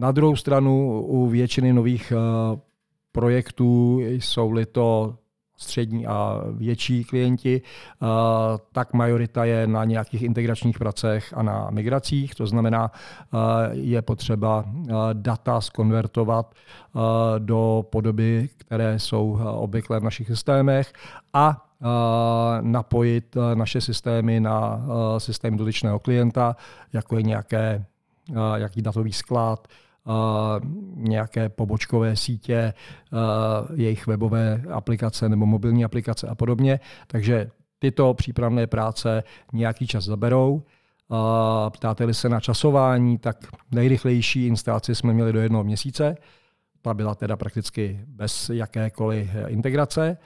Na druhou stranu u většiny nových eh, projektů jsou-li to střední a větší klienti, eh, tak majorita je na nějakých integračních pracech a na migracích. To znamená, eh, je potřeba data skonvertovat do podoby, které jsou obvykle v našich systémech a napojit naše systémy na systém dotyčného klienta, jako je nějaké, jaký datový sklad, nějaké pobočkové sítě, jejich webové aplikace nebo mobilní aplikace a podobně. Takže tyto přípravné práce nějaký čas zaberou. Ptáte-li se na časování, tak nejrychlejší instalaci jsme měli do jednoho měsíce. Ta byla teda prakticky bez jakékoliv integrace,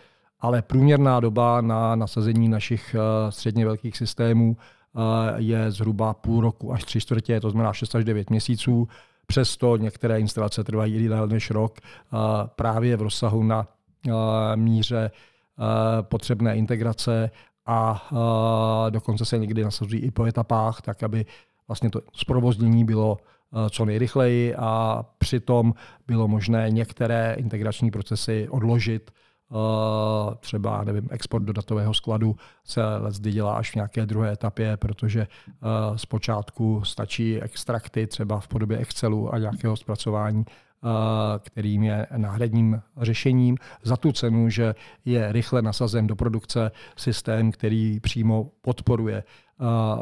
ale průměrná doba na nasazení našich středně velkých systémů je zhruba půl roku až tři čtvrtě, to znamená 6 až 9 měsíců. Přesto některé instalace trvají i déle než rok právě v rozsahu na míře potřebné integrace a dokonce se někdy nasazují i po etapách, tak aby vlastně to zprovoznění bylo co nejrychleji a přitom bylo možné některé integrační procesy odložit třeba nevím, export do datového skladu se zde dělá až v nějaké druhé etapě, protože eh, zpočátku stačí extrakty třeba v podobě Excelu a nějakého zpracování eh, kterým je náhradním řešením za tu cenu, že je rychle nasazen do produkce systém, který přímo podporuje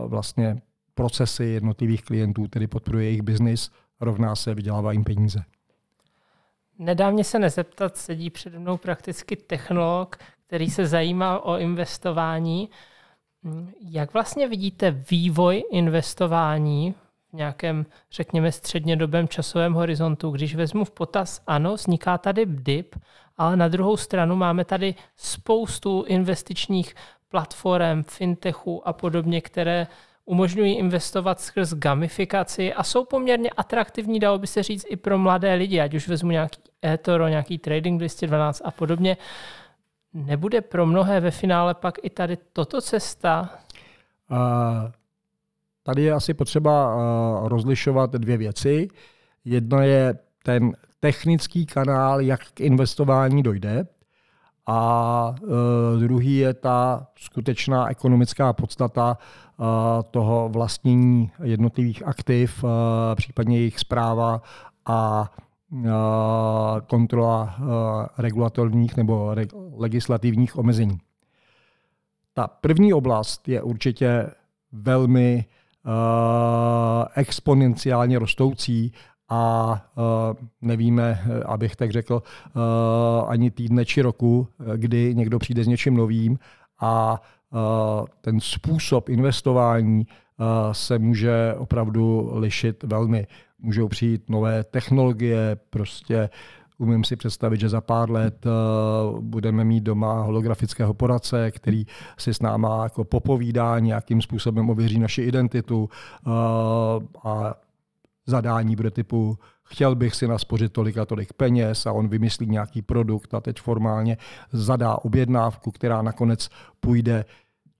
vlastně procesy jednotlivých klientů, tedy podporuje jejich biznis, rovná se vydělává jim peníze. Nedá mě se nezeptat, sedí přede mnou prakticky technolog, který se zajímá o investování. Jak vlastně vidíte vývoj investování v nějakém, řekněme, střednědobém časovém horizontu? Když vezmu v potaz, ano, vzniká tady dip, ale na druhou stranu máme tady spoustu investičních platform, fintechů a podobně, které umožňují investovat skrz gamifikaci a jsou poměrně atraktivní, dalo by se říct, i pro mladé lidi, ať už vezmu nějaký eToro, nějaký Trading 212 a podobně. nebude pro mnohé ve finále pak i tady toto cesta? Uh, tady je asi potřeba uh, rozlišovat dvě věci. Jedna je ten technický kanál, jak k investování dojde, a uh, druhý je ta skutečná ekonomická podstata uh, toho vlastnění jednotlivých aktiv, uh, případně jejich zpráva a kontrola regulatorních nebo legislativních omezení. Ta první oblast je určitě velmi exponenciálně rostoucí a nevíme, abych tak řekl, ani týdne či roku, kdy někdo přijde s něčím novým a ten způsob investování se může opravdu lišit velmi. Můžou přijít nové technologie, prostě umím si představit, že za pár let budeme mít doma holografického poradce, který si s náma jako popovídá, nějakým způsobem ověří naši identitu a zadání bude typu chtěl bych si naspořit tolik a tolik peněz a on vymyslí nějaký produkt a teď formálně zadá objednávku, která nakonec půjde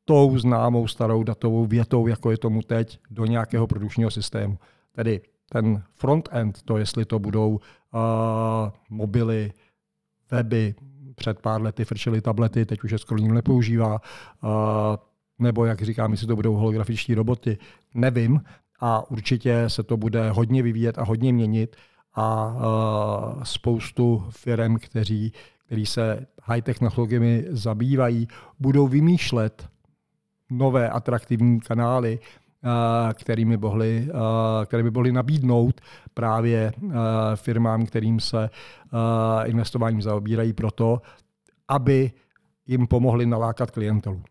tou známou starou datovou větou, jako je tomu teď, do nějakého produkčního systému. Tedy ten front-end, to jestli to budou uh, mobily, weby, před pár lety frčely tablety, teď už je skoro nikdo nepoužívá, uh, nebo jak říkám, jestli to budou holografiční roboty, nevím. A určitě se to bude hodně vyvíjet a hodně měnit a uh, spoustu firm, kteří, který se high-tech technologiemi zabývají, budou vymýšlet nové atraktivní kanály, kterými mohli, které by mohly nabídnout právě firmám, kterým se investováním zaobírají proto, aby jim pomohli nalákat klientelu.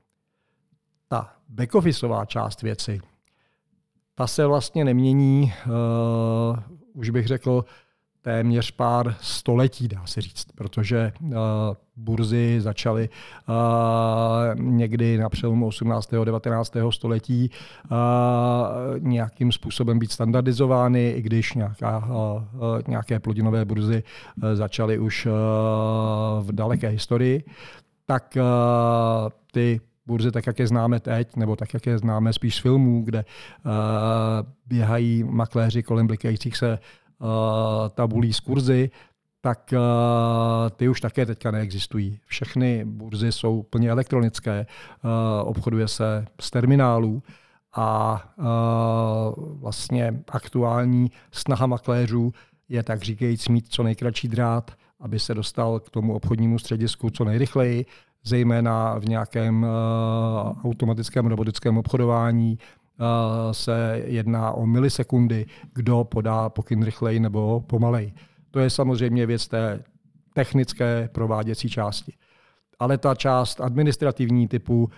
Ta backofficeová část věci, ta se vlastně nemění, uh, už bych řekl, téměř pár století, dá se říct, protože uh, burzy začaly uh, někdy na přelomu 18. a 19. století uh, nějakým způsobem být standardizovány, i když nějaká, uh, nějaké plodinové burzy uh, začaly už uh, v daleké historii, tak uh, ty burzy, tak jak je známe teď, nebo tak jak je známe spíš z filmů, kde uh, běhají makléři kolem blikajících se uh, tabulí z kurzy, tak uh, ty už také teďka neexistují. Všechny burzy jsou plně elektronické, uh, obchoduje se z terminálů a uh, vlastně aktuální snaha makléřů je tak říkajíc mít co nejkratší drát, aby se dostal k tomu obchodnímu středisku co nejrychleji, zejména v nějakém uh, automatickém robotickém obchodování, Eh, se jedná o milisekundy, kdo podá pokyn rychleji nebo pomalej. To je samozřejmě věc té technické prováděcí části. Ale ta část administrativní typu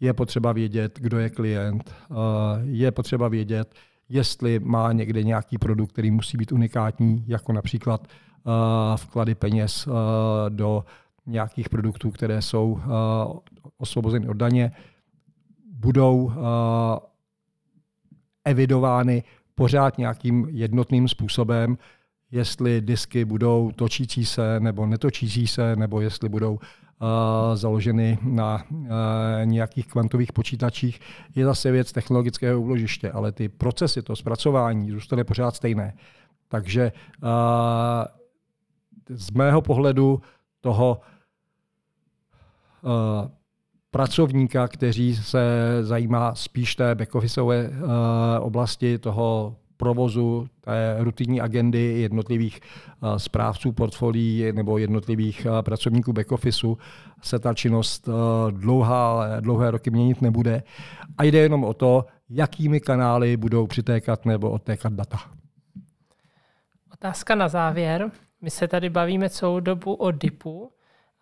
je potřeba vědět, kdo je klient, eh, je potřeba vědět, jestli má někde nějaký produkt, který musí být unikátní, jako například eh, vklady peněz do nějakých produktů, které jsou osvobozeny od daně, budou evidovány pořád nějakým jednotným způsobem, jestli disky budou točící se nebo netočící se, nebo jestli budou uh, založeny na uh, nějakých kvantových počítačích, je zase věc technologického úložiště, ale ty procesy, to zpracování zůstaly pořád stejné. Takže uh, z mého pohledu toho uh, pracovníka, který se zajímá spíš té backofficeové uh, oblasti toho provozu, té rutinní agendy jednotlivých uh, správců portfolií nebo jednotlivých uh, pracovníků backofficeu se ta činnost uh, dlouhá, dlouhé roky měnit nebude. A jde jenom o to, jakými kanály budou přitékat nebo odtékat data. Otázka na závěr. My se tady bavíme celou dobu o DIPu,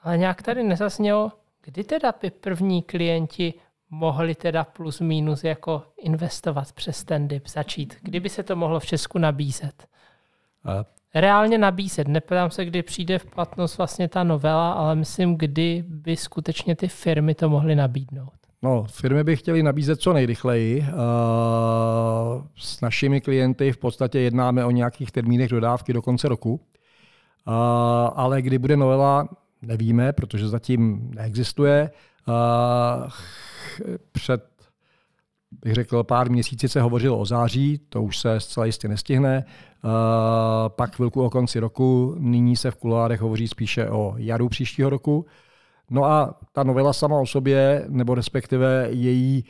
ale nějak tady nezaznělo, Kdy teda by první klienti mohli teda plus minus jako investovat přes ten DIP začít? Kdyby se to mohlo v Česku nabízet? A... Reálně nabízet. Neptám se, kdy přijde v platnost vlastně ta novela, ale myslím, kdy by skutečně ty firmy to mohly nabídnout. No, firmy by chtěly nabízet co nejrychleji. S našimi klienty v podstatě jednáme o nějakých termínech dodávky do konce roku. Ale kdy bude novela, nevíme, protože zatím neexistuje. Před bych řekl, pár měsíci se hovořilo o září, to už se zcela jistě nestihne. Pak chvilku o konci roku, nyní se v kuloárech hovoří spíše o jaru příštího roku. No a ta novela sama o sobě, nebo respektive její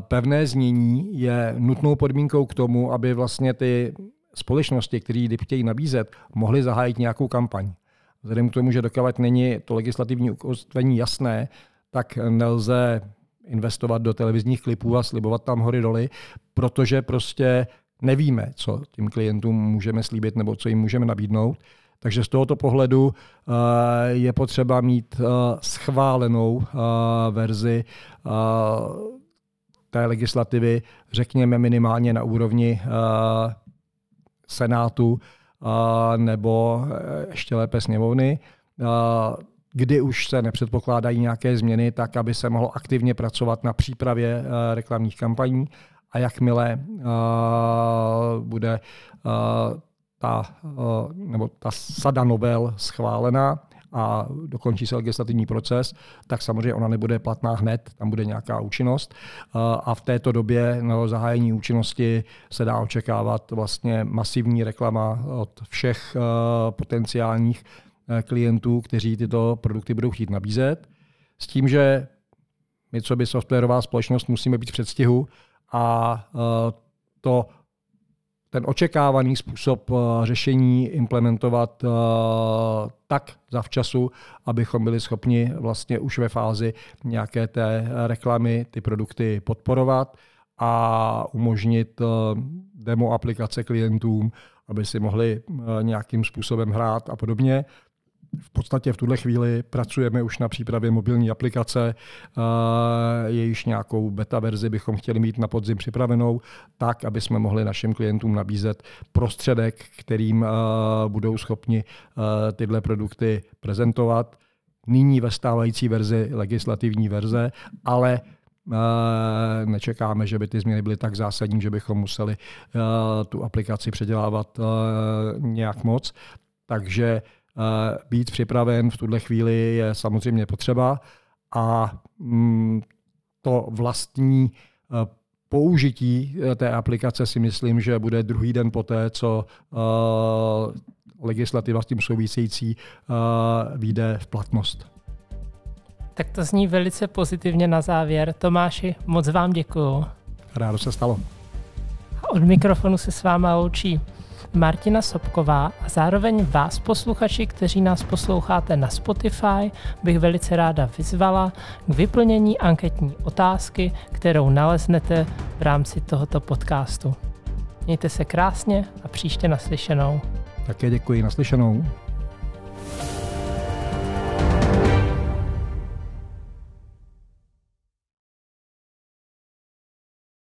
pevné znění je nutnou podmínkou k tomu, aby vlastně ty společnosti, které ji chtějí nabízet, mohly zahájit nějakou kampaň. Vzhledem k tomu, že dokávat není to legislativní ukotvení jasné, tak nelze investovat do televizních klipů a slibovat tam hory doly, protože prostě nevíme, co tím klientům můžeme slíbit nebo co jim můžeme nabídnout. Takže z tohoto pohledu eh, je potřeba mít eh, schválenou eh, verzi té legislativy, řekněme minimálně na úrovni Senátu nebo ještě lépe sněmovny, kdy už se nepředpokládají nějaké změny, tak aby se mohlo aktivně pracovat na přípravě reklamních kampaní. A jakmile bude ta, eh, nebo ta sada novel schválena a dokončí se legislativní proces, tak samozřejmě ona nebude platná hned, tam bude nějaká účinnost. Eh, a v této době na zahájení účinnosti se dá očekávat vlastně masivní reklama od všech eh, potenciálních klientů, kteří tyto produkty budou chtít nabízet. S tím, že my, co by softwarová společnost, musíme být v předstihu a to ten očekávaný způsob eh, řešení implementovat eh, tak zavčasu, abychom byli schopni vlastně už ve fázi nějaké té reklamy ty produkty podporovat a umožnit eh, demo aplikace klientům, aby si mohli nějakým způsobem hrát a podobně v podstatě v tuhle chvíli pracujeme už na přípravě mobilní aplikace, jejíž nějakou beta verzi bychom chtěli mít na podzim připravenou, tak, aby jsme mohli našim klientům nabízet prostředek, kterým budou schopni tyhle produkty prezentovat. Nyní ve stávající verzi legislativní verze, ale nečekáme, že by ty změny byly tak zásadní, že bychom museli tu aplikaci předělávat nějak moc. Takže být připraven v tuhle chvíli je samozřejmě potřeba a mm, to vlastní eh, použití eh, té aplikace si myslím, že bude druhý den poté, co legislativa s tím související vyjde v platnost. Tak to zní velice pozitivně na závěr. Tomáši, moc vám děkuju. Rádo se stalo. Od mikrofonu se s váma loučí Martina Sobková a zároveň vás posluchači, kteří nás posloucháte na Spotify, bych velice ráda vyzvala k vyplnění anketní otázky, kterou naleznete v rámci tohoto podcastu. Mějte se krásně a příště naslyšenou. Také děkuji, naslyšenou.